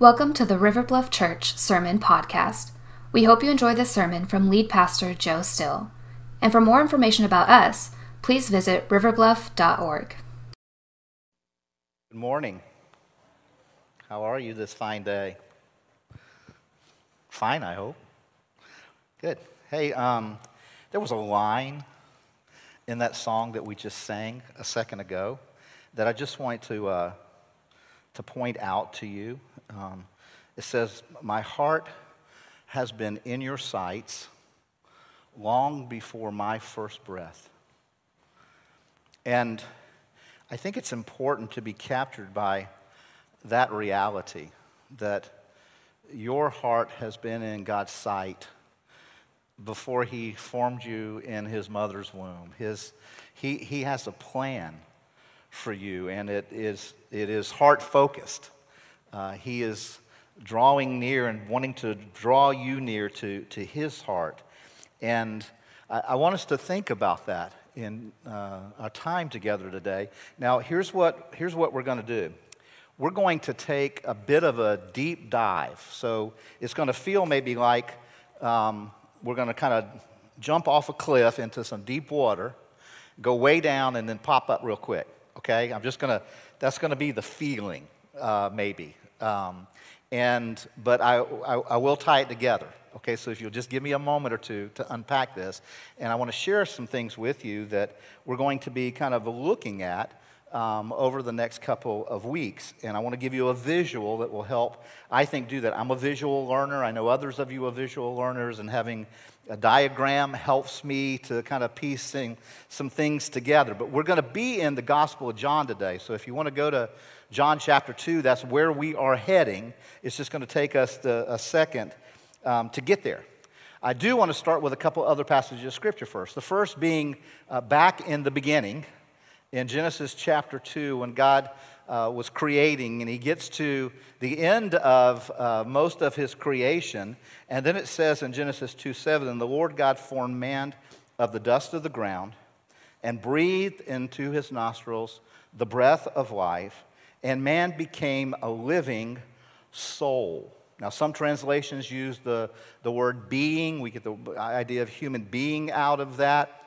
Welcome to the River Bluff Church Sermon Podcast. We hope you enjoy this sermon from lead pastor Joe Still. And for more information about us, please visit riverbluff.org. Good morning. How are you this fine day? Fine, I hope. Good. Hey, um, there was a line in that song that we just sang a second ago that I just wanted to, uh, to point out to you. Um, it says, My heart has been in your sights long before my first breath. And I think it's important to be captured by that reality that your heart has been in God's sight before He formed you in His mother's womb. His, he, he has a plan for you, and it is, it is heart focused. Uh, he is drawing near and wanting to draw you near to, to His heart. And I, I want us to think about that in uh, our time together today. Now, here's what, here's what we're going to do we're going to take a bit of a deep dive. So it's going to feel maybe like um, we're going to kind of jump off a cliff into some deep water, go way down, and then pop up real quick. Okay? I'm just going to, that's going to be the feeling, uh, maybe. Um, and, but I, I, I will tie it together. Okay, so if you'll just give me a moment or two to unpack this, and I want to share some things with you that we're going to be kind of looking at um, over the next couple of weeks. And I want to give you a visual that will help, I think, do that. I'm a visual learner. I know others of you are visual learners, and having a diagram helps me to kind of piecing some things together. But we're going to be in the Gospel of John today. So if you want to go to John chapter 2, that's where we are heading. It's just going to take us the, a second um, to get there. I do want to start with a couple other passages of Scripture first. The first being uh, back in the beginning in Genesis chapter 2 when God uh, was creating, and he gets to the end of uh, most of his creation. And then it says in Genesis 2 7, and the Lord God formed man of the dust of the ground and breathed into his nostrils the breath of life, and man became a living soul. Now, some translations use the, the word being. We get the idea of human being out of that.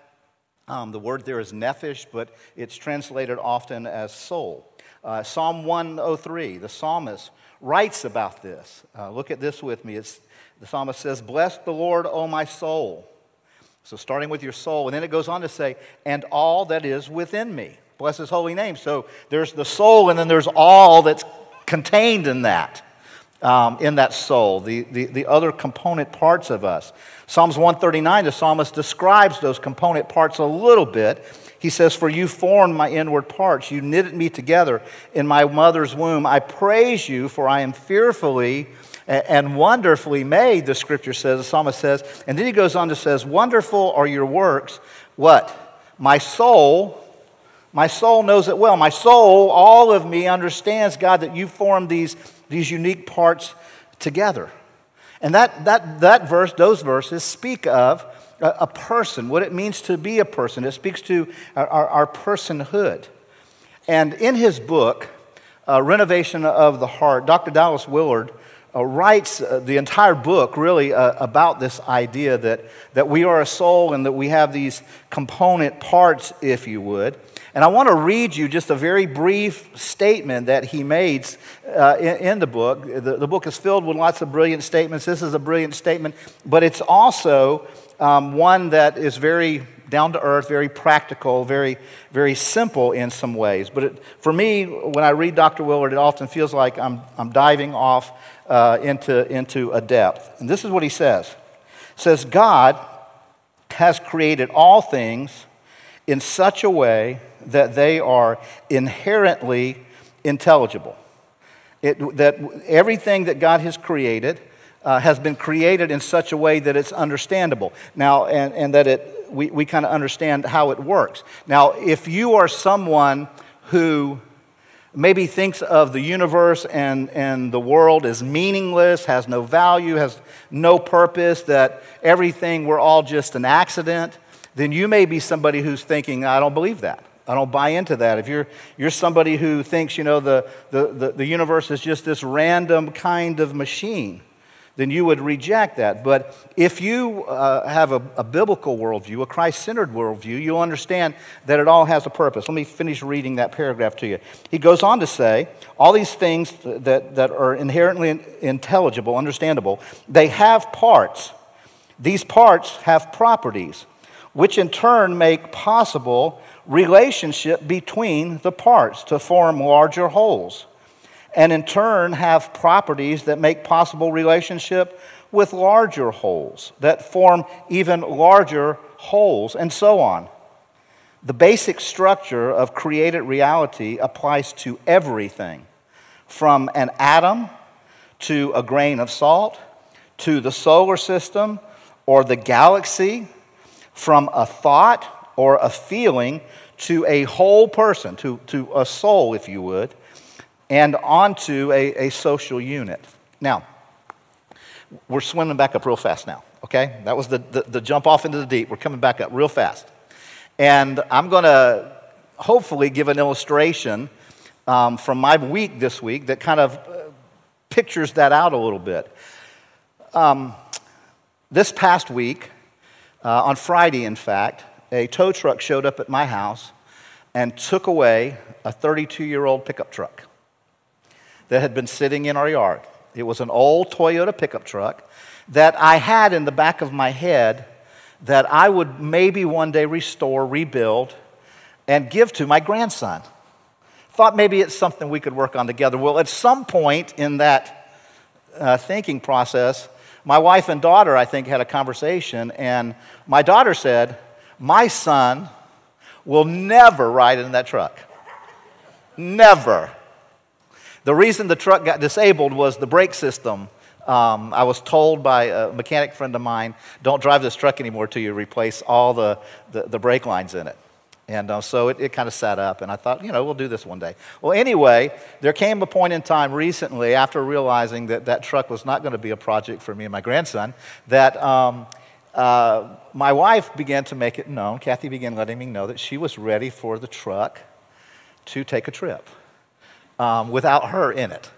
Um, the word there is nephesh, but it's translated often as soul. Uh, Psalm 103, the psalmist writes about this. Uh, look at this with me. It's, the psalmist says, Bless the Lord, O my soul. So, starting with your soul. And then it goes on to say, And all that is within me. Bless his holy name. So, there's the soul, and then there's all that's contained in that um, in that soul, the, the, the other component parts of us. Psalms 139, the psalmist describes those component parts a little bit. He says, For you formed my inward parts, you knitted me together in my mother's womb. I praise you, for I am fearfully and wonderfully made, the scripture says, the psalmist says. And then he goes on to says, Wonderful are your works. What? My soul my soul knows it well. My soul, all of me, understands, God, that you formed these, these unique parts together. And that, that, that verse, those verses speak of a, a person, what it means to be a person. It speaks to our, our, personhood. And in his book, uh, Renovation of the Heart, Dr. Dallas Willard uh, writes uh, the entire book really uh, about this idea that, that we are a soul and that we have these component parts, if you would. And I want to read you just a very brief statement that he makes uh, in, in, the book. The, the, book is filled with lots of brilliant statements. This is a brilliant statement, but it's also um, one that is very down to earth, very practical, very, very simple in some ways. But it, for me, when I read Dr. Willard, it often feels like I'm, I'm diving off uh, into, into a depth. And this is what he says. says, God has created all things in such a way that they are inherently intelligible. It, that everything that God has created uh, has been created in such a way that it's understandable. Now, and, and that it, we, we kind of understand how it works. Now, if you are someone who maybe thinks of the universe and, and the world as meaningless, has no value, has no purpose, that everything, we're all just an accident, then you may be somebody who's thinking, I don't believe that. I don't buy into that. If you're, you're somebody who thinks, you know, the, the, the, the universe is just this random kind of machine, then you would reject that. But if you uh, have a, a, biblical worldview, a Christ centered worldview, you'll understand that it all has a purpose. Let me finish reading that paragraph to you. He goes on to say all these things that, that are inherently intelligible, understandable, they have parts. These parts have properties, which in turn make possible relationship between the parts to form larger wholes and in turn have properties that make possible relationship with larger wholes, that form even larger wholes, and so on. The basic structure of created reality applies to everything, from an atom to a grain of salt, to the solar system or the galaxy, from a thought or a feeling to a whole person, to, to a soul, if you would and onto a, a social unit. Now, we're swimming back up real fast now, okay? That was the, the, the jump off into the deep. We're coming back up real fast. And I'm going to hopefully give an illustration um, from my week this week that kind of uh, pictures that out a little bit. Um, this past week, uh, on Friday, in fact, a tow truck showed up at my house and took away a 32 year old pickup truck that had been sitting in our yard. It was an old Toyota pickup truck that I had in the back of my head that I would maybe one day restore, rebuild, and give to my grandson. Thought maybe it's something we could work on together. Well, at some point in that uh, thinking process, my wife and daughter, I think, had a conversation, and my daughter said, My son will never ride in that truck. Never. The reason the truck got disabled was the brake system. Um, I was told by a mechanic friend of mine, don't drive this truck anymore till you replace all the, the, the brake lines in it. And uh, so it, it kind of sat up, and I thought, you know, we'll do this one day. Well, anyway, there came a point in time recently after realizing that that truck was not going to be a project for me and my grandson that um, uh, my wife began to make it known, Kathy began letting me know that she was ready for the truck to take a trip um, without her in it.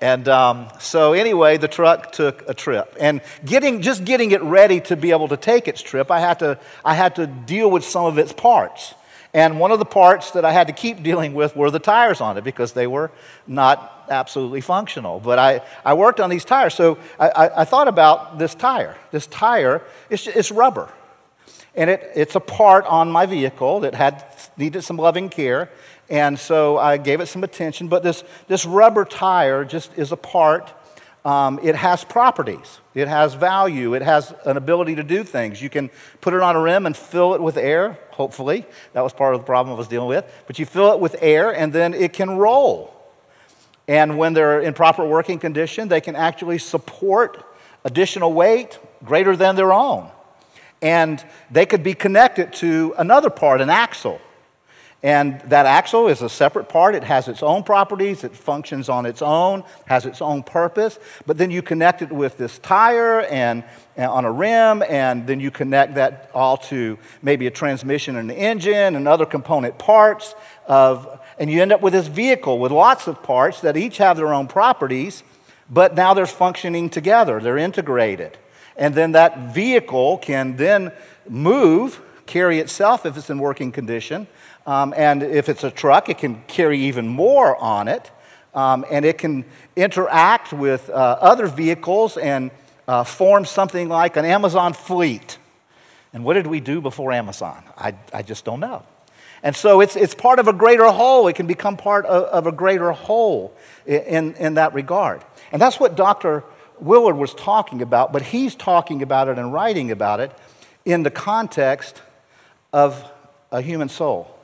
And um, so, anyway, the truck took a trip. And getting, just getting it ready to be able to take its trip, I had, to, I had to deal with some of its parts. And one of the parts that I had to keep dealing with were the tires on it because they were not absolutely functional. But I, I worked on these tires. So I, I, I thought about this tire. This tire, it's, it's rubber. And it, it's a part on my vehicle that had needed some loving care. And so I gave it some attention. But this, this rubber tire just is a part. Um, it has properties, it has value, it has an ability to do things. You can put it on a rim and fill it with air, hopefully. That was part of the problem I was dealing with. But you fill it with air and then it can roll. And when they're in proper working condition, they can actually support additional weight greater than their own. And they could be connected to another part, an axle. And that axle is a separate part. It has its own properties. It functions on its own, has its own purpose. But then you connect it with this tire and, and, on a rim, and then you connect that all to maybe a transmission and an engine and other component parts of, and you end up with this vehicle with lots of parts that each have their own properties, but now they're functioning together. They're integrated. And then that vehicle can then move, carry itself if it's in working condition um, and if it's a truck, it can carry even more on it. Um, and it can interact with uh, other vehicles and uh, form something like an Amazon fleet. And what did we do before Amazon? I, I just don't know. And so it's, it's part of a greater whole. It can become part of, of a greater whole in, in that regard. And that's what Dr. Willard was talking about, but he's talking about it and writing about it in the context of a human soul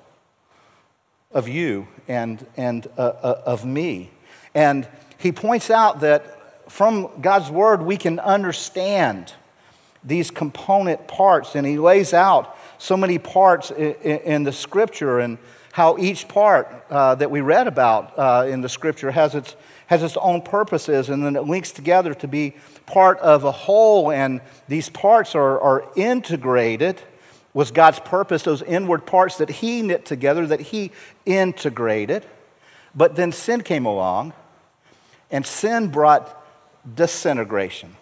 of you and, and uh, uh, of me. And he points out that from God's word, we can understand these component parts. And he lays out so many parts in, in the scripture and how each part uh, that we read about uh, in the scripture has its, has its own purposes. And then it links together to be part of a whole. And these parts are, are integrated was God's purpose, those inward parts that He knit together, that He integrated. But then sin came along, and sin brought disintegration,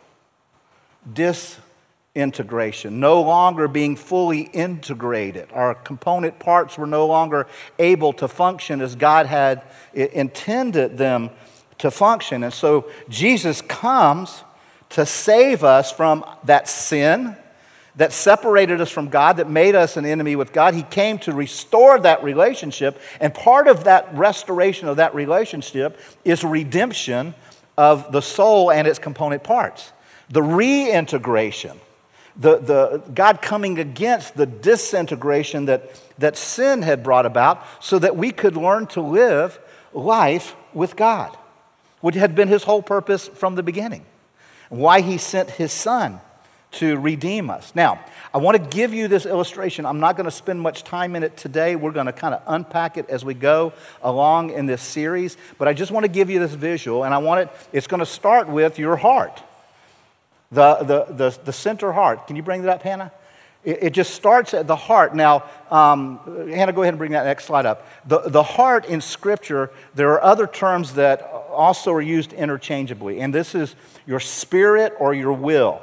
disintegration, no longer being fully integrated. Our component parts were no longer able to function as God had intended them to function. And so Jesus comes to save us from that sin that separated us from God, that made us an enemy with God. He came to restore that relationship. And part of that restoration of that relationship is redemption of the soul and its component parts. The reintegration, the, the, God coming against the disintegration that, that sin had brought about so that we could learn to live life with God, which had been his whole purpose from the beginning. Why he sent his son to redeem us. Now, I want to give you this illustration. I'm not going to spend much time in it today. We're going to kind of unpack it as we go along in this series, but I just want to give you this visual, and I want it, it's going to start with your heart. The, the, the, the center heart. Can you bring that up, Hannah? It, it just starts at the heart. Now, um, Hannah, go ahead and bring that next slide up. The, the heart in Scripture, there are other terms that also are used interchangeably, and this is your spirit or your will.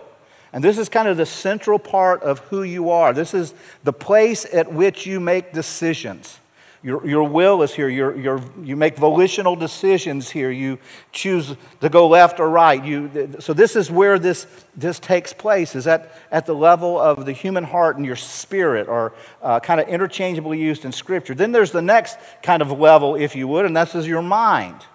And this is kind of the central part of who you are. This is the place at which you make decisions. Your, your will is here. Your, your, you make volitional decisions here. You choose to go left or right. You, so, this is where this, this takes place, is at, at the level of the human heart and your spirit, are uh, kind of interchangeably used in Scripture. Then there's the next kind of level, if you would, and that's is your mind.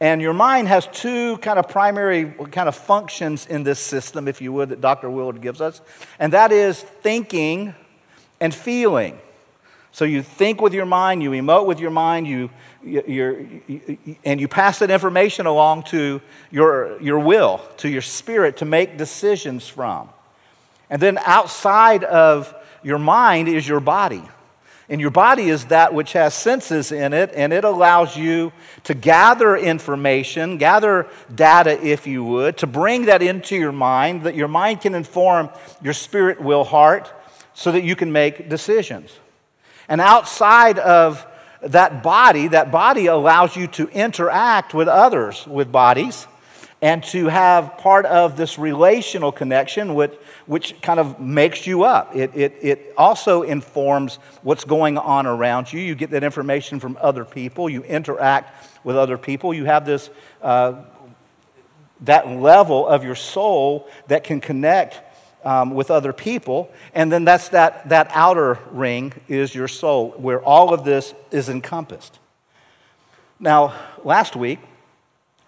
And your mind has two kind of primary kind of functions in this system, if you would, that Dr. Willard gives us. And that is thinking and feeling. So you think with your mind, you emote with your mind, you, you and you pass that information along to your, your will, to your spirit to make decisions from. And then outside of your mind is your body. And your body is that which has senses in it, and it allows you to gather information, gather data, if you would, to bring that into your mind, that your mind can inform your spirit, will, heart, so that you can make decisions. And outside of that body, that body allows you to interact with others with bodies and to have part of this relational connection which, which kind of makes you up. It, it, it also informs what's going on around you. You get that information from other people, you interact with other people, you have this. Uh, that level of your soul that can connect um, with other people. And then that's that, that outer ring is your soul, where all of this is encompassed. Now, last week,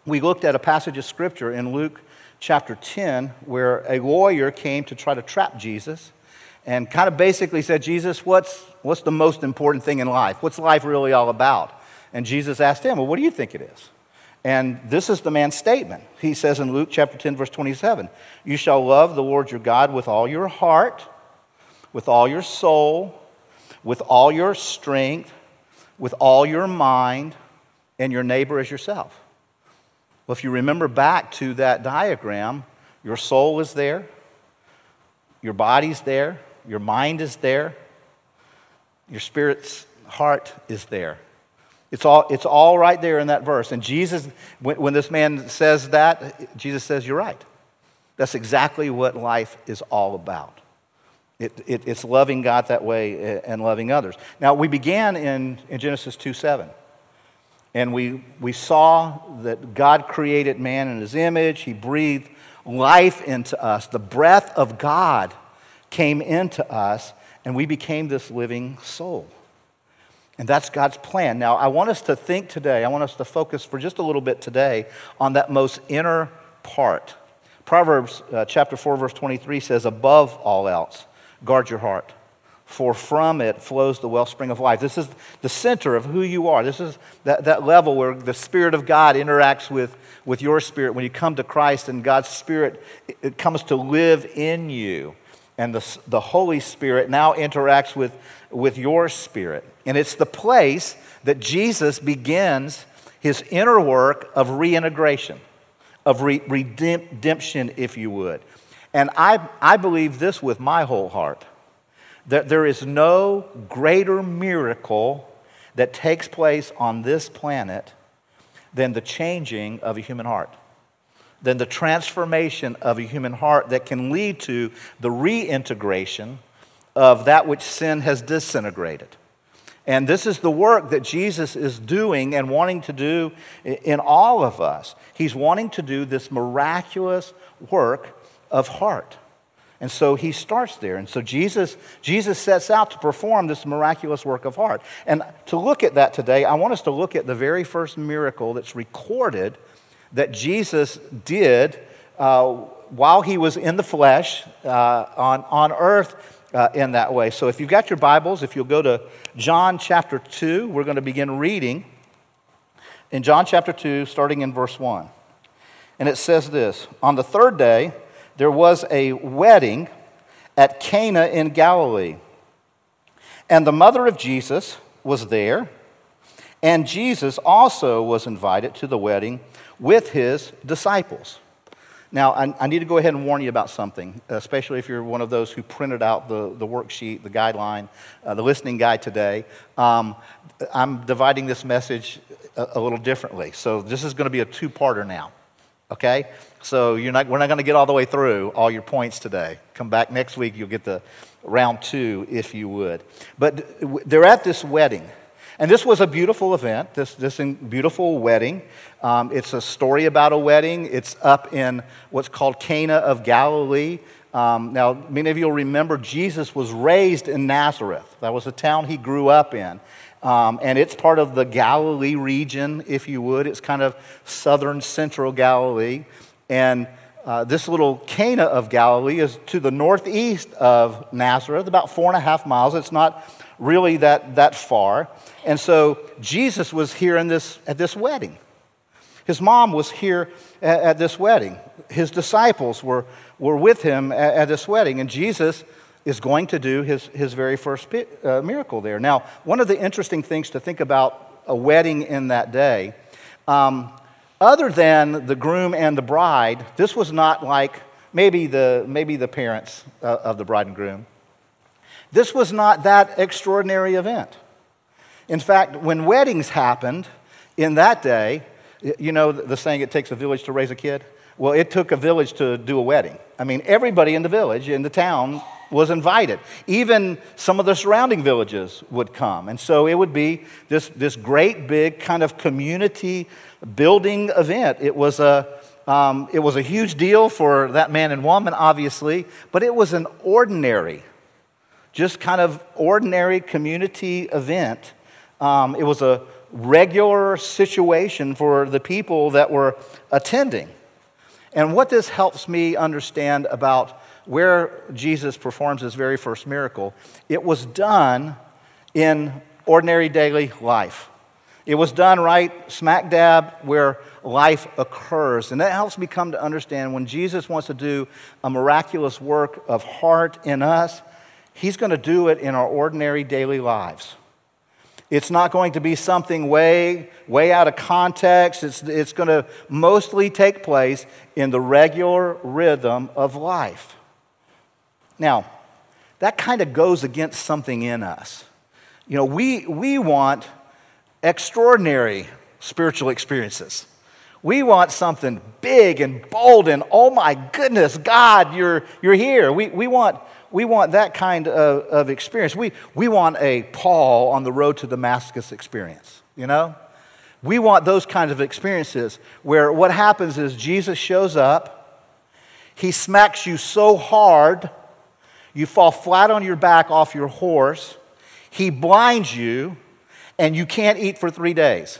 we looked at a passage of scripture in Luke chapter 10 where a lawyer came to try to trap Jesus and kind of basically said, Jesus, what's, what's the most important thing in life? What's life really all about? And Jesus asked him, Well, what do you think it is? And this is the man's statement. He says in Luke chapter 10, verse 27, You shall love the Lord your God with all your heart, with all your soul, with all your strength, with all your mind, and your neighbor as yourself. Well, if you remember back to that diagram, your soul is there, your body's there, your mind is there, your spirit's heart is there. It's all, it's all right there in that verse. And Jesus, when, when this man says that, Jesus says, You're right. That's exactly what life is all about. It, it, it's loving God that way eh, and loving others. Now, we began in, in Genesis 2 7. And we, we saw that God created man in his image. He breathed life into us. The breath of God came into us, and we became this living soul. And that's God's plan. Now, I want us to think today, I want us to focus for just a little bit today on that most inner part. Proverbs uh, chapter 4, verse 23 says, Above all else, guard your heart for from it flows the wellspring of life. This is the center of who you are. This is that, that level where the Spirit of God interacts with, with your spirit. When you come to Christ and God's Spirit, it, it comes to live in you. And the, the Holy Spirit now interacts with, with your spirit. And it's the place that Jesus begins his inner work of reintegration, of re- redemption, if you would. And I, I believe this with my whole heart that there is no greater miracle that takes place on this planet than the changing of a human heart, than the transformation of a human heart that can lead to the reintegration of that which sin has disintegrated. And this is the work that Jesus is doing and wanting to do in all of us. He's wanting to do this miraculous work of heart. And so he starts there. And so Jesus, Jesus sets out to perform this miraculous work of heart. And to look at that today, I want us to look at the very first miracle that's recorded that Jesus did uh, while he was in the flesh uh, on, on earth uh, in that way. So if you've got your Bibles, if you'll go to John chapter 2, we're going to begin reading in John chapter 2, starting in verse 1. And it says this On the third day, there was a wedding at Cana in Galilee. And the mother of Jesus was there, and Jesus also was invited to the wedding with his disciples. Now, I, I, need to go ahead and warn you about something, especially if you're one of those who printed out the, the worksheet, the guideline, uh, the listening guide today. Um, I'm dividing this message a, a little differently. So, this is going to be a two parter now, okay? So, you're not, we're not going to get all the way through all your points today. Come back next week, you'll get the round two, if you would. But they're at this wedding. And this was a beautiful event, this, this beautiful wedding. Um, it's a story about a wedding. It's up in what's called Cana of Galilee. Um, now, many of you will remember Jesus was raised in Nazareth. That was the town he grew up in. Um, and it's part of the Galilee region, if you would. It's kind of southern central Galilee. And uh, this little Cana of Galilee is to the northeast of Nazareth, about four and a half miles. It's not really that, that far. And so Jesus was here in this, at this wedding. His mom was here at, at this wedding. His disciples were, were with him at, at, this wedding. And Jesus is going to do his, his very first uh, miracle there. Now, one of the interesting things to think about a wedding in that day, um, other than the groom and the bride, this was not like maybe the, maybe the parents uh, of the bride and groom. This was not that extraordinary event. In fact, when weddings happened in that day, you know the saying, it takes a village to raise a kid? Well, it took a village to do a wedding. I mean, everybody in the village, in the town, was invited. Even some of the surrounding villages would come. And so it would be this, this great big kind of community building event. It was, a, um, it was a huge deal for that man and woman, obviously, but it was an ordinary, just kind of ordinary community event. Um, it was a regular situation for the people that were attending. And what this helps me understand about where Jesus performs his very first miracle, it was done in ordinary daily life. It was done right smack dab where life occurs. And that helps me come to understand when Jesus wants to do a miraculous work of heart in us, he's going to do it in our ordinary daily lives. It's not going to be something way, way out of context. It's, it's going to mostly take place in the regular rhythm of life. Now, that kind of goes against something in us. You know, we, we want extraordinary spiritual experiences. We want something big and bold and, oh my goodness, God, you're, you're here. We, we want we want that kind of, of experience. We, we want a Paul on the road to Damascus experience, you know? We want those kinds of experiences where what happens is Jesus shows up, he smacks you so hard, you fall flat on your back off your horse, he blinds you, and you can't eat for three days.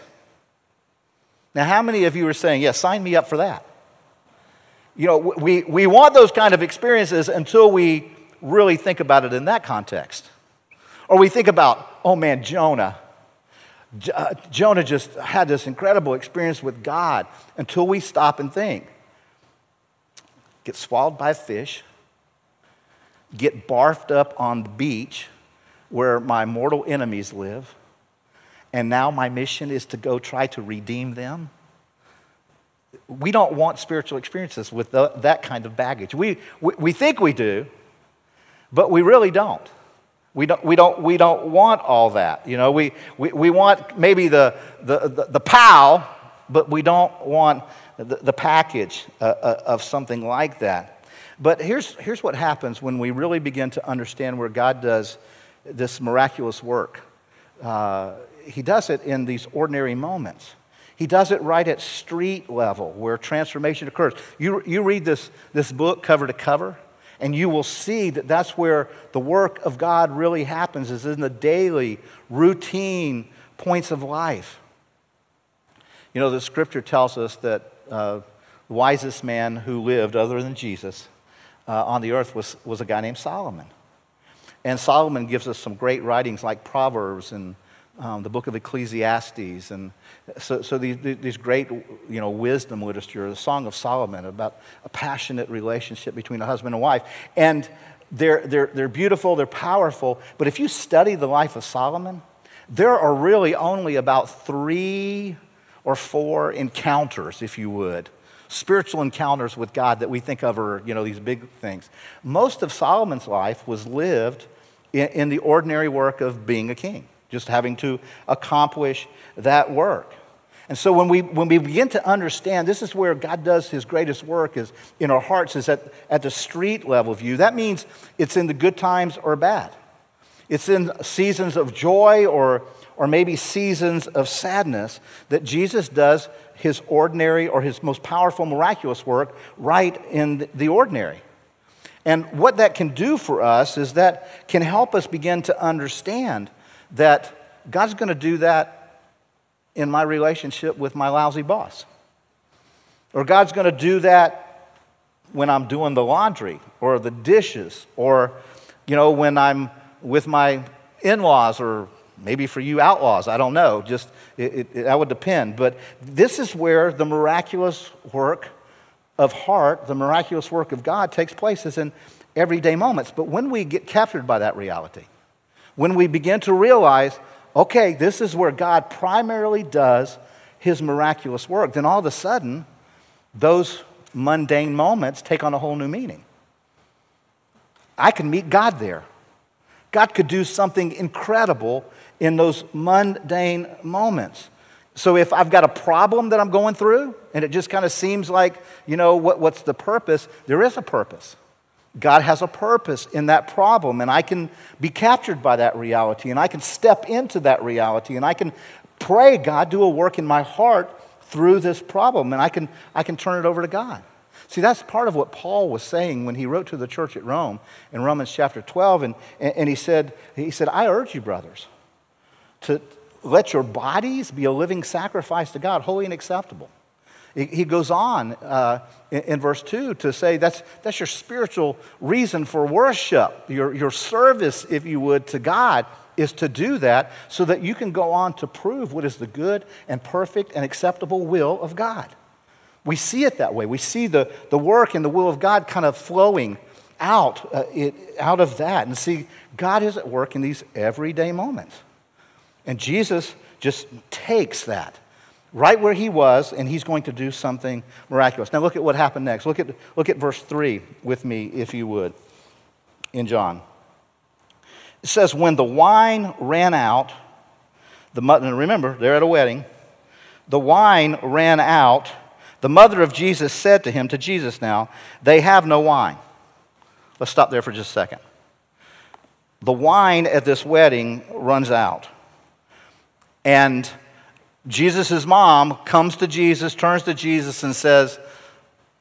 Now, how many of you are saying, yeah, sign me up for that? You know, we, we want those kind of experiences until we really think about it in that context. Or we think about, oh man, Jonah. Uh, Jonah just had this incredible experience with God until we stop and think. Get swallowed by a fish, get barfed up on the beach where my mortal enemies live, and now my mission is to go try to redeem them. We don't want spiritual experiences with the, that kind of baggage. We, we, we think we do, but we really don't. We don't, we don't, we don't want all that. You know, we, we, we want maybe the, the, the, the POW, but we don't want the, the package uh, uh, of something like that. But here's, here's what happens when we really begin to understand where God does this miraculous work. Uh, he does it in these ordinary moments. He does it right at street level where transformation occurs. You, you read this, this book cover to cover, and you will see that that's where the work of God really happens, is in the daily, routine points of life. You know, the scripture tells us that uh, the wisest man who lived, other than Jesus, uh, on the earth was, was a guy named Solomon. And Solomon gives us some great writings like Proverbs and um, the book of Ecclesiastes. And so, so these, these great you know, wisdom literature, the Song of Solomon about a passionate relationship between a husband and wife. And they're, they're, they're beautiful, they're powerful. But if you study the life of Solomon, there are really only about three or four encounters, if you would, spiritual encounters with God that we think of are, you know, these big things. Most of Solomon's life was lived in, in the ordinary work of being a king, just having to accomplish that work. And so when we, when we begin to understand this is where God does his greatest work is in our hearts is at, at the street level view. That means it's in the good times or bad. It's in seasons of joy or or maybe seasons of sadness that Jesus does his ordinary or his most powerful, miraculous work right in the ordinary. And what that can do for us is that can help us begin to understand that God's going to do that in my relationship with my lousy boss. Or God's going to do that when I'm doing the laundry or the dishes or, you know, when I'm with my in laws or Maybe for you outlaws, I don't know. Just it, it, it, that would depend. But this is where the miraculous work of heart, the miraculous work of God takes place is in everyday moments. But when we get captured by that reality, when we begin to realize, okay, this is where God primarily does his miraculous work, then all of a sudden, those mundane moments take on a whole new meaning. I can meet God there. God could do something incredible in those mundane moments. So if I've got a problem that I'm going through and it just kind of seems like, you know, what, what's the purpose? There is a purpose. God has a purpose in that problem, and I can be captured by that reality, and I can step into that reality, and I can pray, God, do a work in my heart through this problem, and I can, I can turn it over to God. See, that's part of what Paul was saying when he wrote to the church at Rome in Romans chapter 12, and, and he, said, he said, I urge you, brothers, to let your bodies be a living sacrifice to God, holy and acceptable. He goes on uh, in, verse 2 to say that's, that's your spiritual reason for worship, your, your service, if you would, to God is to do that so that you can go on to prove what is the good and perfect and acceptable will of God. We see it that way. We see the, the work and the will of God kind of flowing out, uh, it, out of that. And see, God is at work in these everyday moments. And Jesus just takes that right where he was, and he's going to do something miraculous. Now, look at what happened next. Look at, look at verse 3 with me, if you would, in John. It says, When the wine ran out, the mother, remember, they're at a wedding, the wine ran out. The mother of Jesus said to him, to Jesus now, They have no wine. Let's stop there for just a second. The wine at this wedding runs out. And Jesus' mom comes to Jesus, turns to Jesus, and says,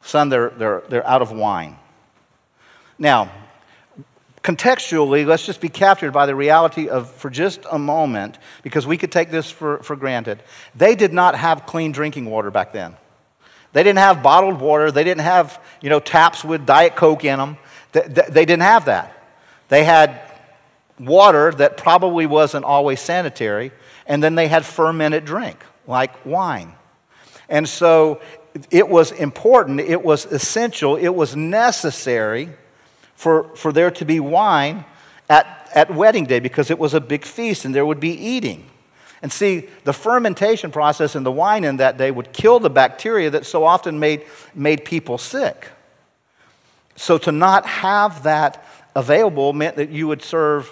Son, they're, they're, they're out of wine. Now, contextually, let's just be captured by the reality of, for just a moment, because we could take this for, for granted. They did not have clean drinking water back then. They didn't have bottled water. They didn't have, you know, taps with Diet Coke in them. They, they didn't have that. They had water that probably wasn't always sanitary and then they had fermented drink, like wine. And so it was important, it was essential, it was necessary for, for there to be wine at, at wedding day because it was a big feast and there would be eating. And see, the fermentation process in the wine in that day would kill the bacteria that so often made, made people sick. So to not have that available meant that you would serve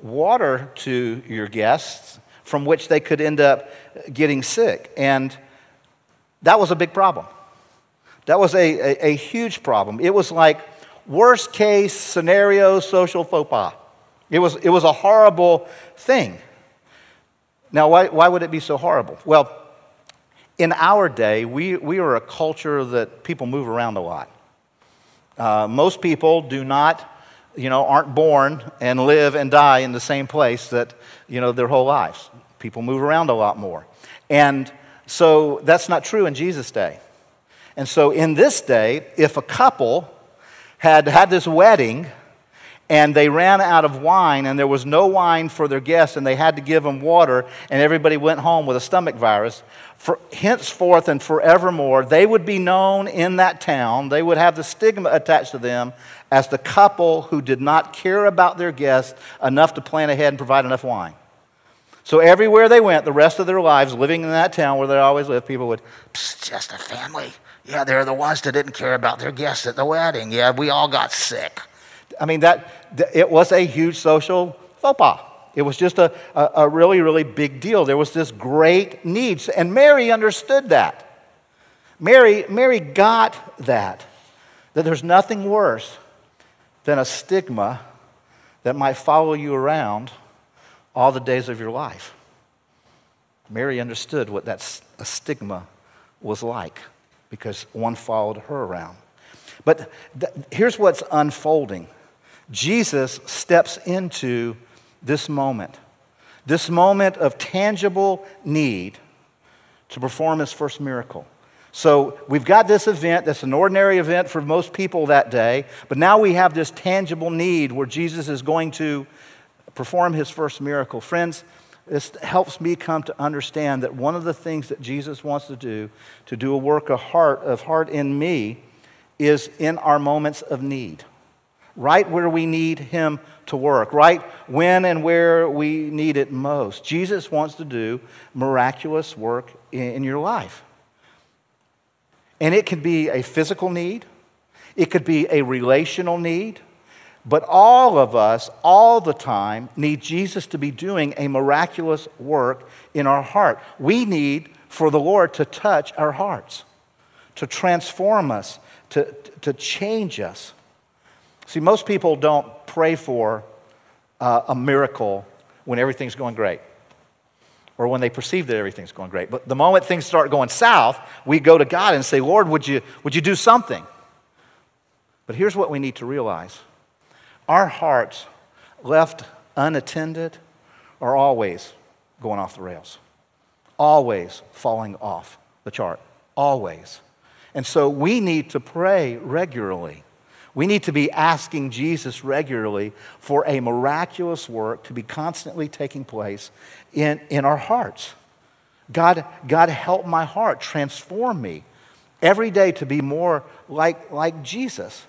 water to your guests from which they could end up getting sick. And that was a big problem. That was a, a, a huge problem. It was like worst case scenario social faux pas. It was, it was a horrible thing. Now, why, why would it be so horrible? Well, in our day, we, we are a culture that people move around a lot. Uh, most people do not, you know, aren't born and live and die in the same place that, you know, their whole lives. People move around a lot more. And so that's not true in Jesus' day. And so in this day, if a couple had had this wedding and they ran out of wine and there was no wine for their guests and they had to give them water and everybody went home with a stomach virus, for henceforth and forevermore, they would be known in that town. They would have the stigma attached to them as the couple who did not care about their guests enough to plan ahead and provide enough wine. So everywhere they went, the rest of their lives, living in that town where they always lived, people would, just a family. Yeah, they're the ones that didn't care about their guests at the wedding. Yeah, we all got sick. I mean, that, it was a huge social faux pas. It was just a, a, a really, really big deal. There was this great need. And Mary understood that. Mary, Mary got that, that there's nothing worse than a stigma that might follow you around all the days of your life. Mary understood what that stigma was like because one followed her around. But th- here's what's unfolding Jesus steps into this moment, this moment of tangible need to perform his first miracle. So we've got this event that's an ordinary event for most people that day, but now we have this tangible need where Jesus is going to perform his first miracle. Friends, this helps me come to understand that one of the things that Jesus wants to do, to do a work of heart, of heart in me, is in our moments of need. Right where we need him to work, right when and where we need it most. Jesus wants to do miraculous work in your life. And it could be a physical need, it could be a relational need, but all of us, all the time, need Jesus to be doing a miraculous work in our heart. We need for the Lord to touch our hearts, to transform us, to, to change us. See, most people don't pray for uh, a miracle when everything's going great or when they perceive that everything's going great. But the moment things start going south, we go to God and say, Lord, would you, would you do something? But here's what we need to realize our hearts, left unattended, are always going off the rails, always falling off the chart, always. And so we need to pray regularly. We need to be asking Jesus regularly for a miraculous work to be constantly taking place in, in our hearts. God, God, help my heart, transform me every day to be more like, like Jesus.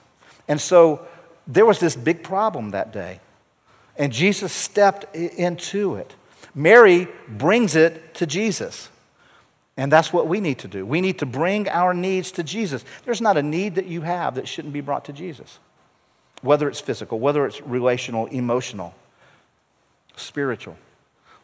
And so there was this big problem that day, and Jesus stepped into it. Mary brings it to Jesus. And that's what we need to do. We need to bring our needs to Jesus. There's not a need that you have that shouldn't be brought to Jesus, whether it's physical, whether it's relational, emotional, spiritual.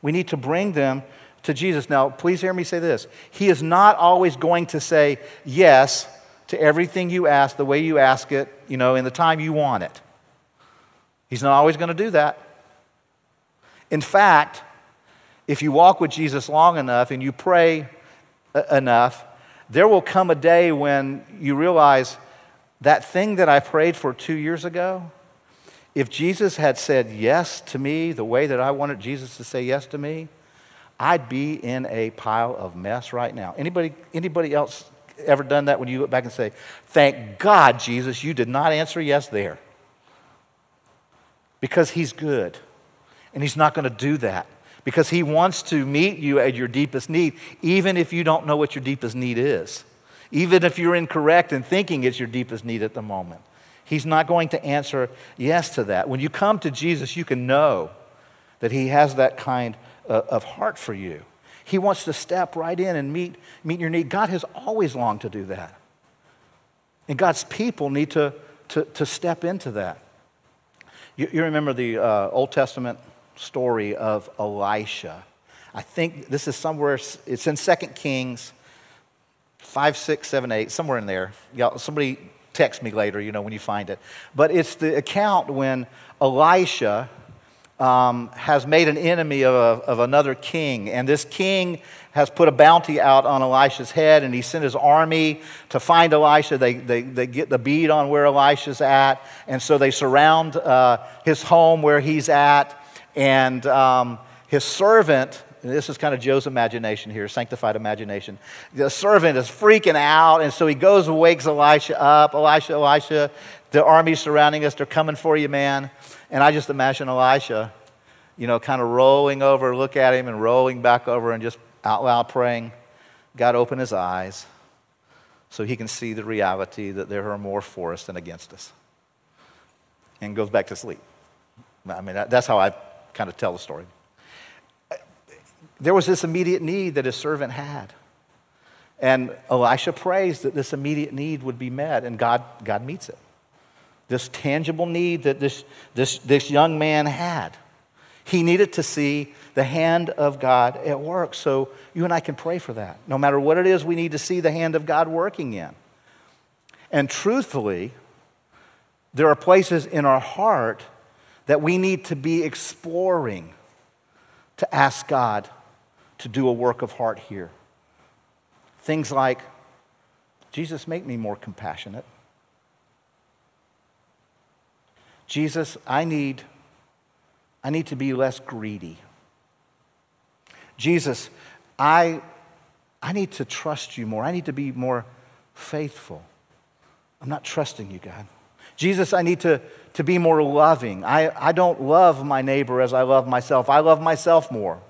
We need to bring them to Jesus. Now, please hear me say this He is not always going to say yes to everything you ask the way you ask it, you know, in the time you want it. He's not always going to do that. In fact, if you walk with Jesus long enough and you pray enough, there will come a day when you realize that thing that I prayed for two years ago, if Jesus had said yes to me the way that I wanted Jesus to say yes to me, I'd be in a pile of mess right now. Anybody, anybody else ever done that when you look back and say, Thank God, Jesus, you did not answer yes there? Because He's good. And He's not going to do that. Because He wants to meet you at your deepest need, even if you don't know what your deepest need is. Even if you're incorrect in thinking it's your deepest need at the moment. He's not going to answer yes to that. When you come to Jesus, you can know that He has that kind of heart for you. He wants to step right in and meet, meet your need. God has always longed to do that. And God's people need to, to, to step into that. You, you remember the uh, Old Testament story of Elisha. I think this is somewhere, it's in 2 Kings 5, 6, 7, 8, somewhere in there. Y'all, somebody text me later, you know, when you find it. But it's the account when Elisha um, has made an enemy of, a, of another king, and this king has put a bounty out on Elisha's head, and he sent his army to find Elisha. They, they, they get the bead on where Elisha's at, and so they surround uh, his home where he's at, and um, his servant this is kind of Joe's imagination here, sanctified imagination. The servant is freaking out, and so he goes and wakes Elisha up. Elisha, Elisha, the army's surrounding us. They're coming for you, man. And I just imagine Elisha, you know, kind of rolling over, look at him, and rolling back over and just out loud praying. God, open his eyes so he can see the reality that there are more for us than against us. And goes back to sleep. I mean, that's how I kind of tell the story there was this immediate need that his servant had. And oh, Elisha prays that this immediate need would be met, and God, God meets it. This tangible need that this, this, this young man had. He needed to see the hand of God at work. So you and I can pray for that. No matter what it is, we need to see the hand of God working in. And truthfully, there are places in our heart that we need to be exploring to ask God to do a work of heart here. Things like, Jesus, make me more compassionate. Jesus, I need, I need to be less greedy. Jesus, I, I need to trust you more. I need to be more faithful. I'm not trusting you, God. Jesus, I need to, to be more loving. I, I don't love my neighbor as I love myself. I love myself more.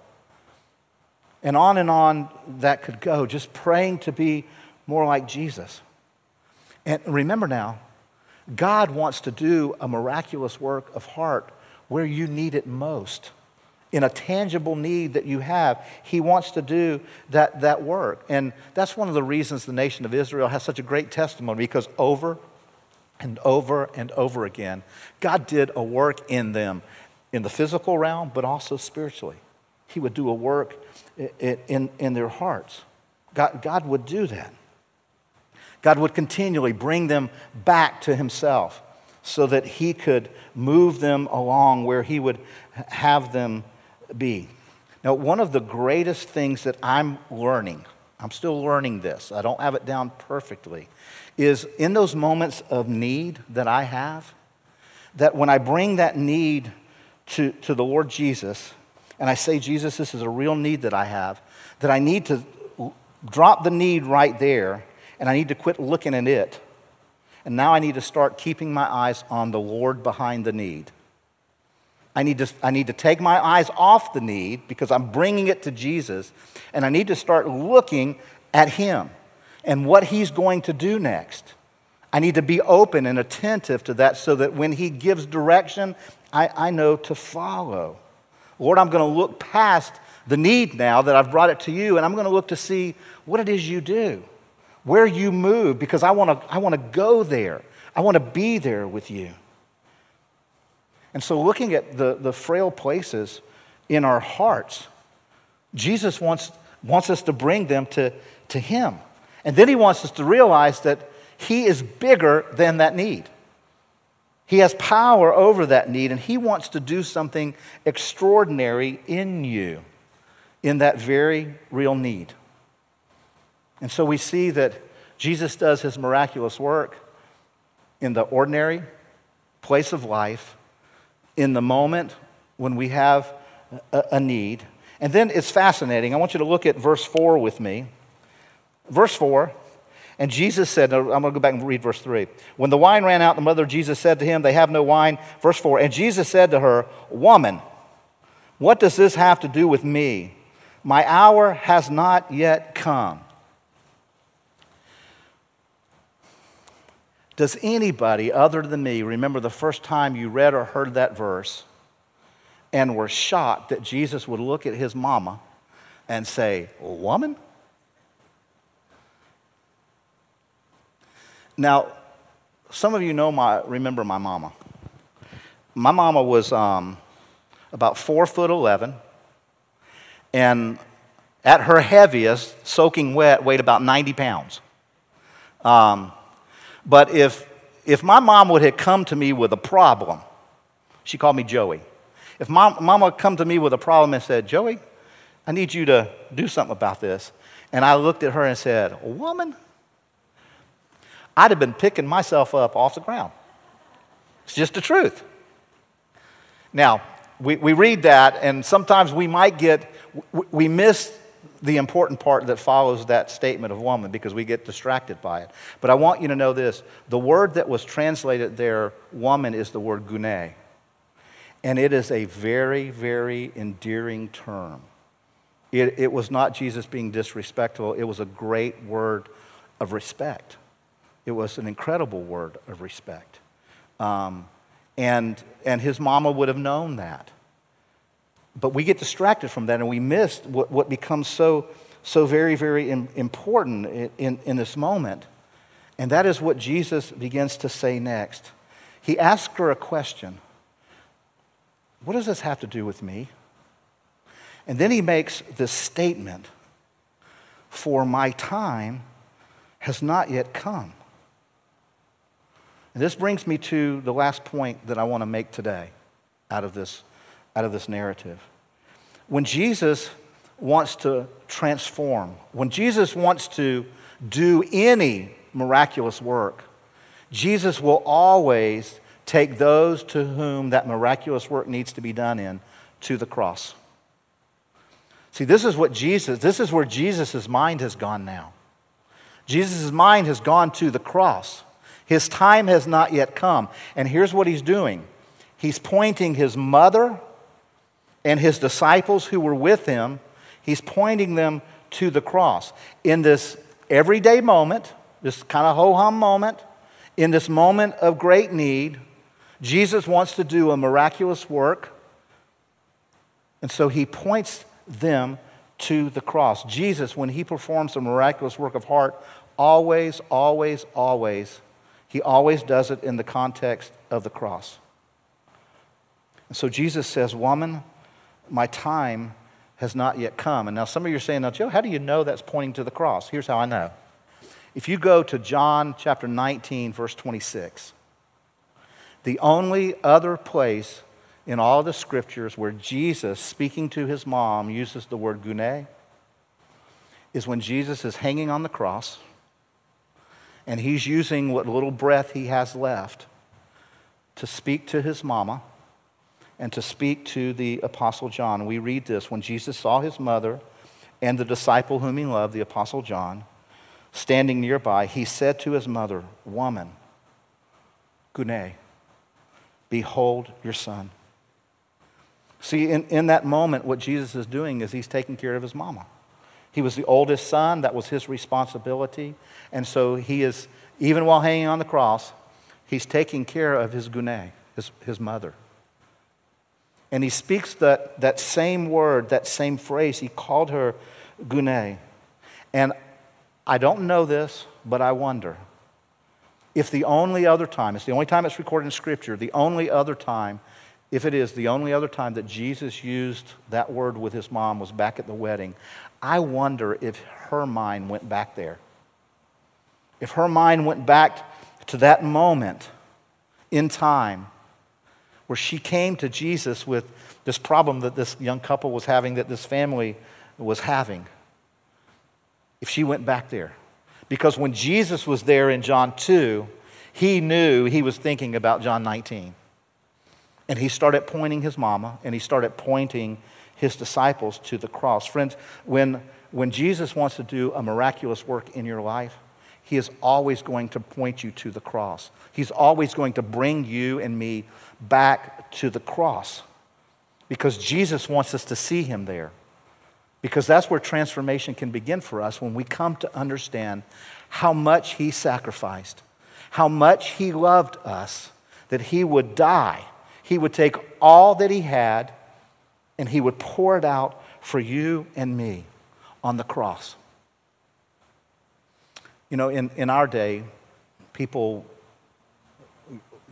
And on and on that could go, just praying to be more like Jesus. And remember now, God wants to do a miraculous work of heart where you need it most. In a tangible need that you have, He wants to do that, that work. And that's one of the reasons the nation of Israel has such a great testimony because over and over and over again, God did a work in them in the physical realm, but also spiritually. He would do a work in, in their hearts. God, God would do that. God would continually bring them back to Himself so that He could move them along where He would have them be. Now, one of the greatest things that I'm learning, I'm still learning this, I don't have it down perfectly, is in those moments of need that I have, that when I bring that need to, to the Lord Jesus, and I say, Jesus, this is a real need that I have, that I need to drop the need right there and I need to quit looking at it. And now I need to start keeping my eyes on the Lord behind the need. I need, to, I need to take my eyes off the need because I'm bringing it to Jesus, and I need to start looking at Him and what He's going to do next. I need to be open and attentive to that so that when He gives direction, I, I know to follow. Lord, I'm going to look past the need now that I've brought it to you, and I'm going to look to see what it is you do, where you move, because I want to, I want to go there. I want to be there with you. And so, looking at the, the frail places in our hearts, Jesus wants, wants us to bring them to, to Him. And then He wants us to realize that He is bigger than that need. He has power over that need, and He wants to do something extraordinary in you in that very real need. And so we see that Jesus does His miraculous work in the ordinary place of life, in the moment when we have a, need. And then it's fascinating. I want you to look at verse 4 with me. Verse 4 and Jesus said, I'm going to go back and read verse 3. When the wine ran out, the mother of Jesus said to him, They have no wine. Verse 4. And Jesus said to her, Woman, what does this have to do with me? My hour has not yet come. Does anybody other than me remember the first time you read or heard that verse and were shocked that Jesus would look at his mama and say, Woman? Now, some of you know my, remember my mama. My mama was um, about four foot 11, and at her heaviest, soaking wet, weighed about 90 pounds. Um, but if, if my mom would have come to me with a problem, she called me Joey. If mom, mama come to me with a problem and said, Joey, I need you to do something about this. And I looked at her and said, Woman, I'd have been picking myself up off the ground. It's just the truth. Now, we, we read that, and sometimes we might get, we miss the important part that follows that statement of woman because we get distracted by it. But I want you to know this the word that was translated there, woman, is the word gune. And it is a very, very endearing term. It, it was not Jesus being disrespectful, it was a great word of respect. It was an incredible word of respect. Um, and, and his mama would have known that. But we get distracted from that and we miss what, what becomes so, so very, very important in, in, in this moment. And that is what Jesus begins to say next. He asks her a question What does this have to do with me? And then he makes this statement For my time has not yet come. And this brings me to the last point that I want to make today out of this, out of this narrative. When Jesus wants to transform, when Jesus wants to do any miraculous work, Jesus will always take those to whom that miraculous work needs to be done in to the cross. See, this is what Jesus, this is where Jesus' mind has gone now. Jesus' mind has gone to the cross. His time has not yet come. And here's what he's doing he's pointing his mother and his disciples who were with him, he's pointing them to the cross. In this everyday moment, this kind of ho hum moment, in this moment of great need, Jesus wants to do a miraculous work. And so he points them to the cross. Jesus, when he performs a miraculous work of heart, always, always, always he always does it in the context of the cross. And so Jesus says, Woman, my time has not yet come. And now some of you are saying, Now, Joe, how do you know that's pointing to the cross? Here's how I know. If you go to John chapter 19, verse 26, the only other place in all the scriptures where Jesus, speaking to his mom, uses the word gune is when Jesus is hanging on the cross and he's using what little breath he has left to speak to his mama and to speak to the Apostle John. We read this when Jesus saw his mother and the disciple whom he loved, the Apostle John, standing nearby, he said to his mother, Woman, Gune, behold your son. See, in, in that moment, what Jesus is doing is he's taking care of his mama. He was the oldest son, that was his responsibility. And so he is, even while hanging on the cross, he's taking care of his gune, his, his mother. And he speaks that, that same word, that same phrase. He called her gune. And I don't know this, but I wonder if the only other time, it's the only time it's recorded in Scripture, the only other time, if it is the only other time that Jesus used that word with his mom was back at the wedding, I wonder if her mind went back there. If her mind went back to that moment in time where she came to Jesus with this problem that this young couple was having, that this family was having. If she went back there. Because when Jesus was there in John 2, he knew he was thinking about John 19. And he started pointing his mama and he started pointing his disciples to the cross. Friends, when, when Jesus wants to do a miraculous work in your life, he is always going to point you to the cross. He's always going to bring you and me back to the cross because Jesus wants us to see him there. Because that's where transformation can begin for us when we come to understand how much he sacrificed, how much he loved us, that he would die. He would take all that he had and he would pour it out for you and me on the cross. You know, in, in our day, people,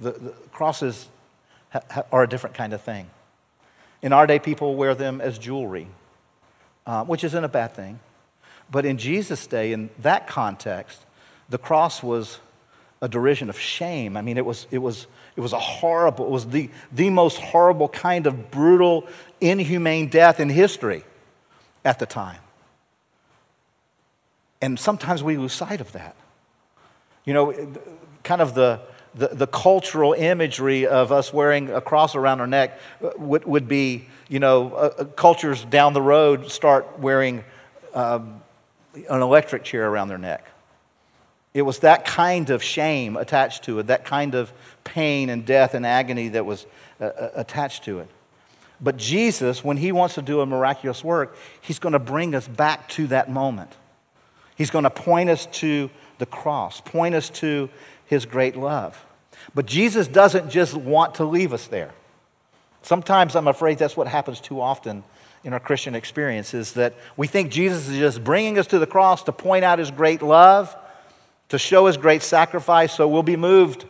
the, the crosses ha, ha, are a different kind of thing. In our day, people wear them as jewelry, uh, which isn't a bad thing. But in Jesus' day, in that context, the cross was a derision of shame. I mean, it was, it was, it was a horrible, it was the, the most horrible kind of brutal, inhumane death in history at the time. And sometimes we lose sight of that. You know, kind of the, the, the, cultural imagery of us wearing a cross around our neck would, would be, you know, uh, uh cultures down the road start wearing um, an electric chair around their neck. It was that kind of shame attached to it, that kind of pain and death and agony that was uh, uh, attached to it. But Jesus, when he wants to do a miraculous work, he's going to bring us back to that moment. He's going to point us to the cross, point us to his great love. But Jesus doesn't just want to leave us there. Sometimes I'm afraid that's what happens too often in our Christian experience is that we think Jesus is just bringing us to the cross to point out his great love, to show his great sacrifice, so we'll be moved.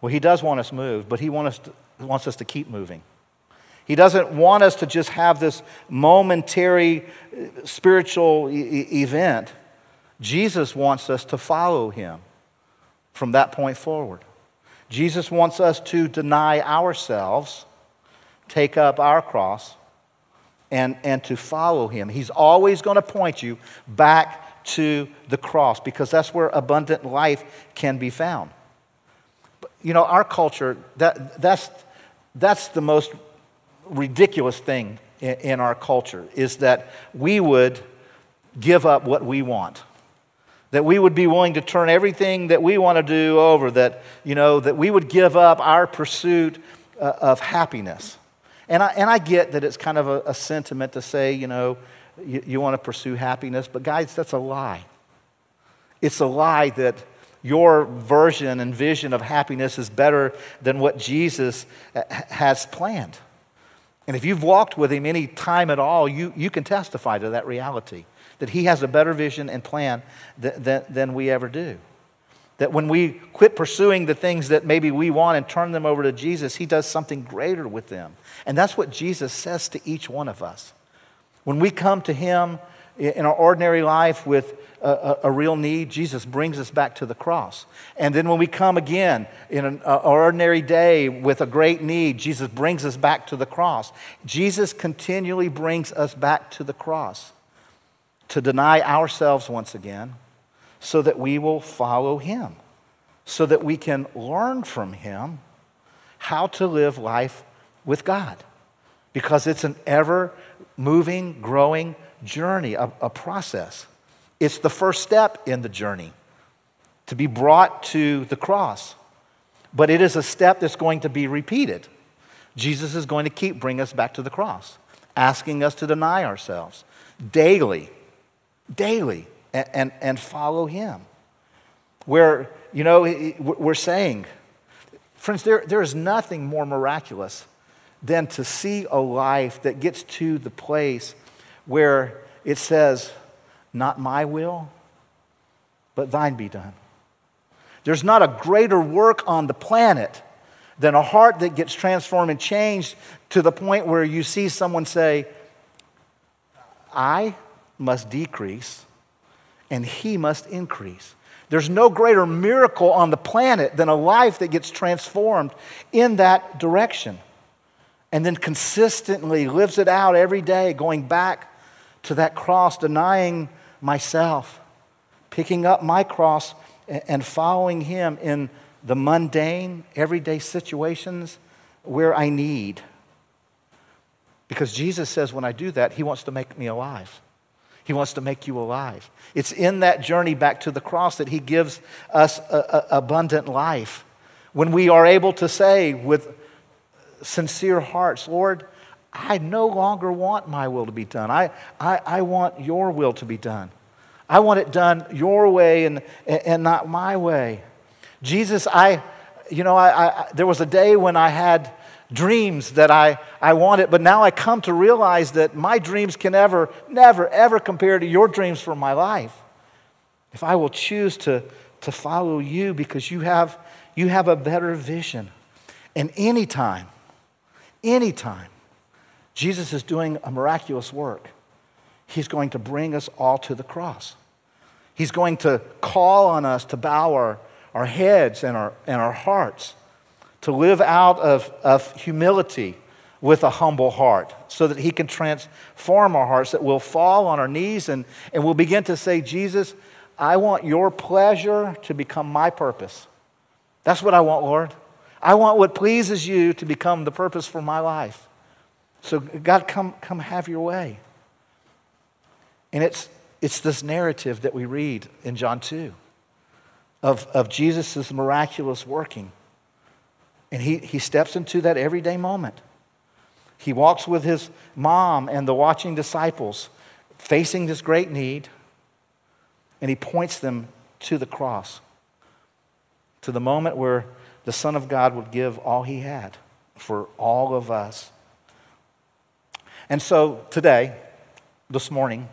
Well, he does want us moved, but he want us to, wants us to keep moving. He doesn't want us to just have this momentary uh, spiritual e- event. Jesus wants us to follow him from that point forward. Jesus wants us to deny ourselves take up our cross and, and to follow him. He's always going to point you back to the cross because that's where abundant life can be found. But, you know, our culture, that, that's, that's the most ridiculous thing in, in our culture is that we would give up what we want that we would be willing to turn everything that we want to do over that you know that we would give up our pursuit uh, of happiness and I, and I get that it's kind of a, a sentiment to say, you know, you, you want to pursue happiness, but guys, that's a lie. It's a lie that your version and vision of happiness is better than what Jesus uh, has planned. And if you've walked with him any time at all, you, you can testify to that reality that he has a better vision and plan than, than, than we ever do. That when we quit pursuing the things that maybe we want and turn them over to Jesus, he does something greater with them. And that's what Jesus says to each one of us. When we come to Him in our ordinary life with a, a, real need, Jesus brings us back to the cross. And then when we come again in an uh, ordinary day with a great need, Jesus brings us back to the cross. Jesus continually brings us back to the cross to deny ourselves once again so that we will follow Him, so that we can learn from Him how to live life with God because it's an ever moving, growing journey, a, a, process. It's the first step in the journey to be brought to the cross. But it is a step that's going to be repeated. Jesus is going to keep bringing us back to the cross, asking us to deny ourselves daily, daily, and, and, and follow Him. Where, you know, we're saying, friends, there, there is nothing more miraculous than to see a life that gets to the place where it says, Not my will, but thine be done. There's not a greater work on the planet than a heart that gets transformed and changed to the point where you see someone say, I must decrease and he must increase. There's no greater miracle on the planet than a life that gets transformed in that direction and then consistently lives it out every day, going back to that cross, denying myself, picking up my cross, and following Him in the mundane, everyday situations where I need. Because Jesus says when I do that, He wants to make me alive. He wants to make you alive. It's in that journey back to the cross that He gives us a, a abundant life. When we are able to say with sincere hearts, Lord, I no longer want my will to be done. I, I, I want your will to be done. I want it done your way and, and not my way. Jesus, I, you know, I, I, there was a day when I had dreams that I, I wanted, but now I come to realize that my dreams can never, never, ever compare to your dreams for my life. If I will choose to, to follow you because you have, you have a better vision. And anytime anytime Jesus is doing a miraculous work, he's going to bring us all to the cross. He's going to call on us to bow our, our heads and our, and our hearts, to live out of, of humility with a humble heart, so that he can transform our hearts, that we'll fall on our knees and, and we'll begin to say, Jesus, I want your pleasure to become my purpose. That's what I want, Lord. I want what pleases you to become the purpose for my life. So, God, come, come have your way. And it's, it's this narrative that we read in John 2 of, of Jesus' miraculous working. And he, he steps into that everyday moment. He walks with his mom and the watching disciples, facing this great need, and he points them to the cross, to the moment where the Son of God would give all he had for all of us. And so today, this morning,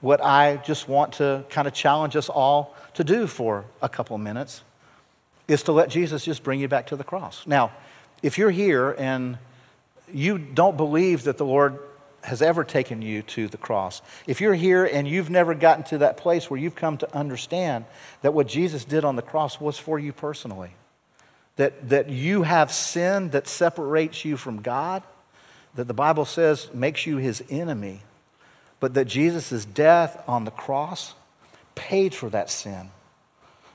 what I just want to kind of challenge us all to do for a couple of minutes is to let Jesus just bring you back to the cross. Now, if you're here and you don't believe that the Lord has ever taken you to the cross, if you're here and you've never gotten to that place where you've come to understand that what Jesus did on the cross was for you personally, that, that you have sin that separates you from God, that the Bible says makes you his enemy, but that Jesus' death on the cross paid for that sin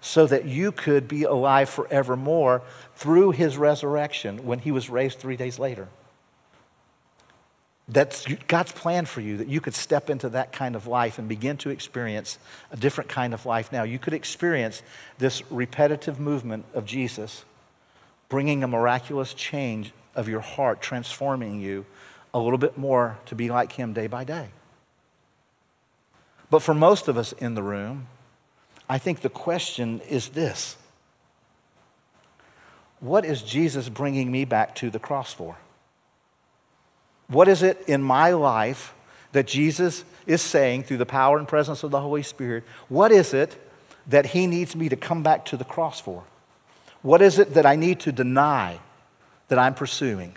so that you could be alive forevermore through his resurrection when he was raised three days later. That's God's plan for you that you could step into that kind of life and begin to experience a different kind of life now. You could experience this repetitive movement of Jesus bringing a miraculous change of your heart, transforming you a little bit more to be like Him day by day. But for most of us in the room, I think the question is this What is Jesus bringing me back to the cross for? What is it in my life that Jesus is saying through the power and presence of the Holy Spirit? What is it that He needs me to come back to the cross for? What is it that I need to deny that I'm pursuing?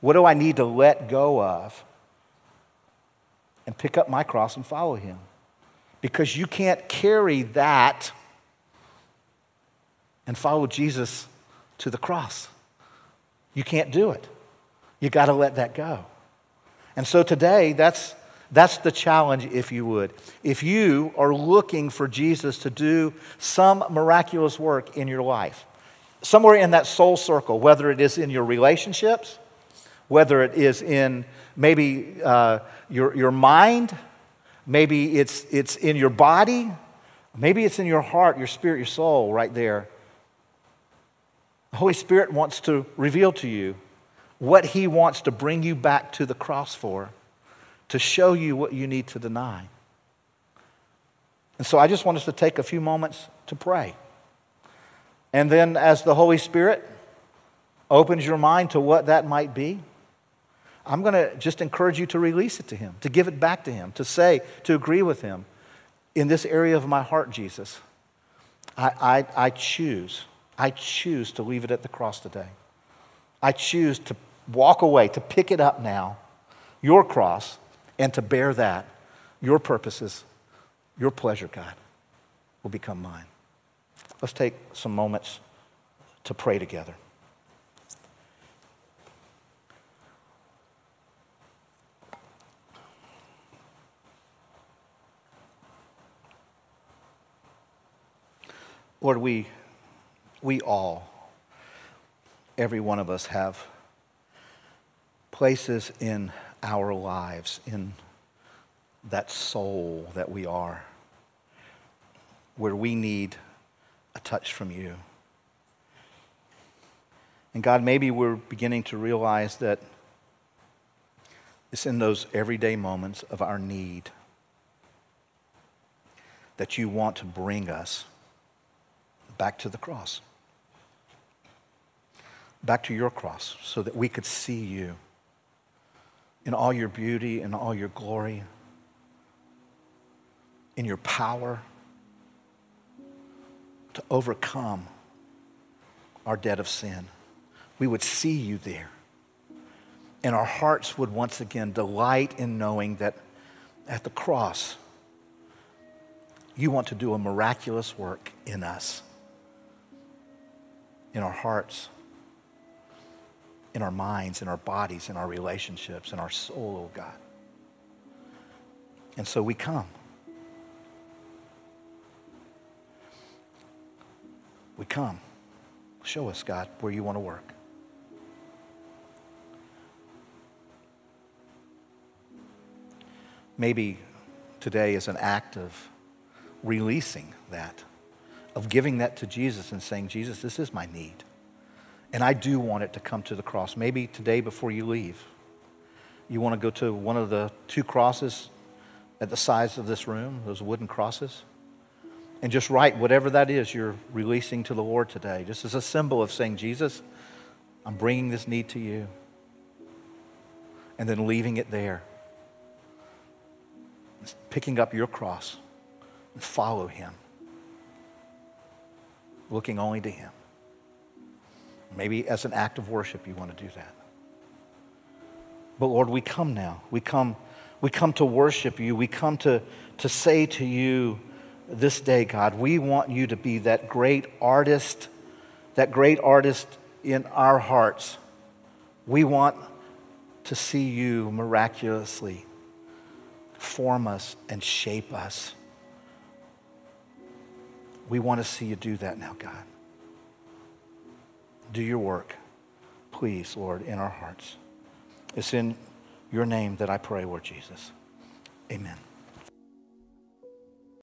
What do I need to let go of and pick up my cross and follow Him? Because you can't carry that and follow Jesus to the cross. You can't do it. You got to let that go. And so today, that's, that's the challenge, if you would. If you are looking for Jesus to do some miraculous work in your life, somewhere in that soul circle, whether it is in your relationships, whether it is in maybe uh, your, your mind, maybe it's, it's in your body, maybe it's in your heart, your spirit, your soul, right there. The Holy Spirit wants to reveal to you what He wants to bring you back to the cross for, to show you what you need to deny. And so I just want us to take a few moments to pray. And then, as the Holy Spirit opens your mind to what that might be, I'm going to just encourage you to release it to Him, to give it back to Him, to say, to agree with Him. In this area of my heart, Jesus, I, I, I choose, I choose to leave it at the cross today. I choose to walk away, to pick it up now, your cross, and to bear that. Your purposes, your pleasure, God, will become mine. Let's take some moments to pray together. Lord, we, we all, every one of us, have places in our lives, in that soul that we are, where we need a touch from you. And God, maybe we're beginning to realize that it's in those everyday moments of our need that you want to bring us back to the cross, back to your cross, so that we could see you in all your beauty in all your glory, in your power to overcome our debt of sin. We would see you there. And our hearts would once again delight in knowing that at the cross, you want to do a miraculous work in us, in our hearts, in our minds, in our bodies, in our relationships, in our soul, oh God. And so we come. We come. Show us, God, where you want to work. Maybe today is an act of releasing that, of giving that to Jesus and saying, Jesus, this is my need. And I do want it to come to the cross. Maybe today before you leave, you want to go to one of the two crosses at the size of this room, those wooden crosses, and just write whatever that is you're releasing to the Lord today, just as a symbol of saying, Jesus, I'm bringing this need to you. And then leaving it there. Picking up your cross and follow him, looking only to him. Maybe as an act of worship, you want to do that. But Lord, we come now. We come, we come to worship you. We come to, to say to you this day, God, we want you to be that great artist, that great artist in our hearts. We want to see you miraculously form us and shape us. We want to see you do that now, God. Do your work, please, Lord, in our hearts. It's in your name that I pray, Lord Jesus. Amen.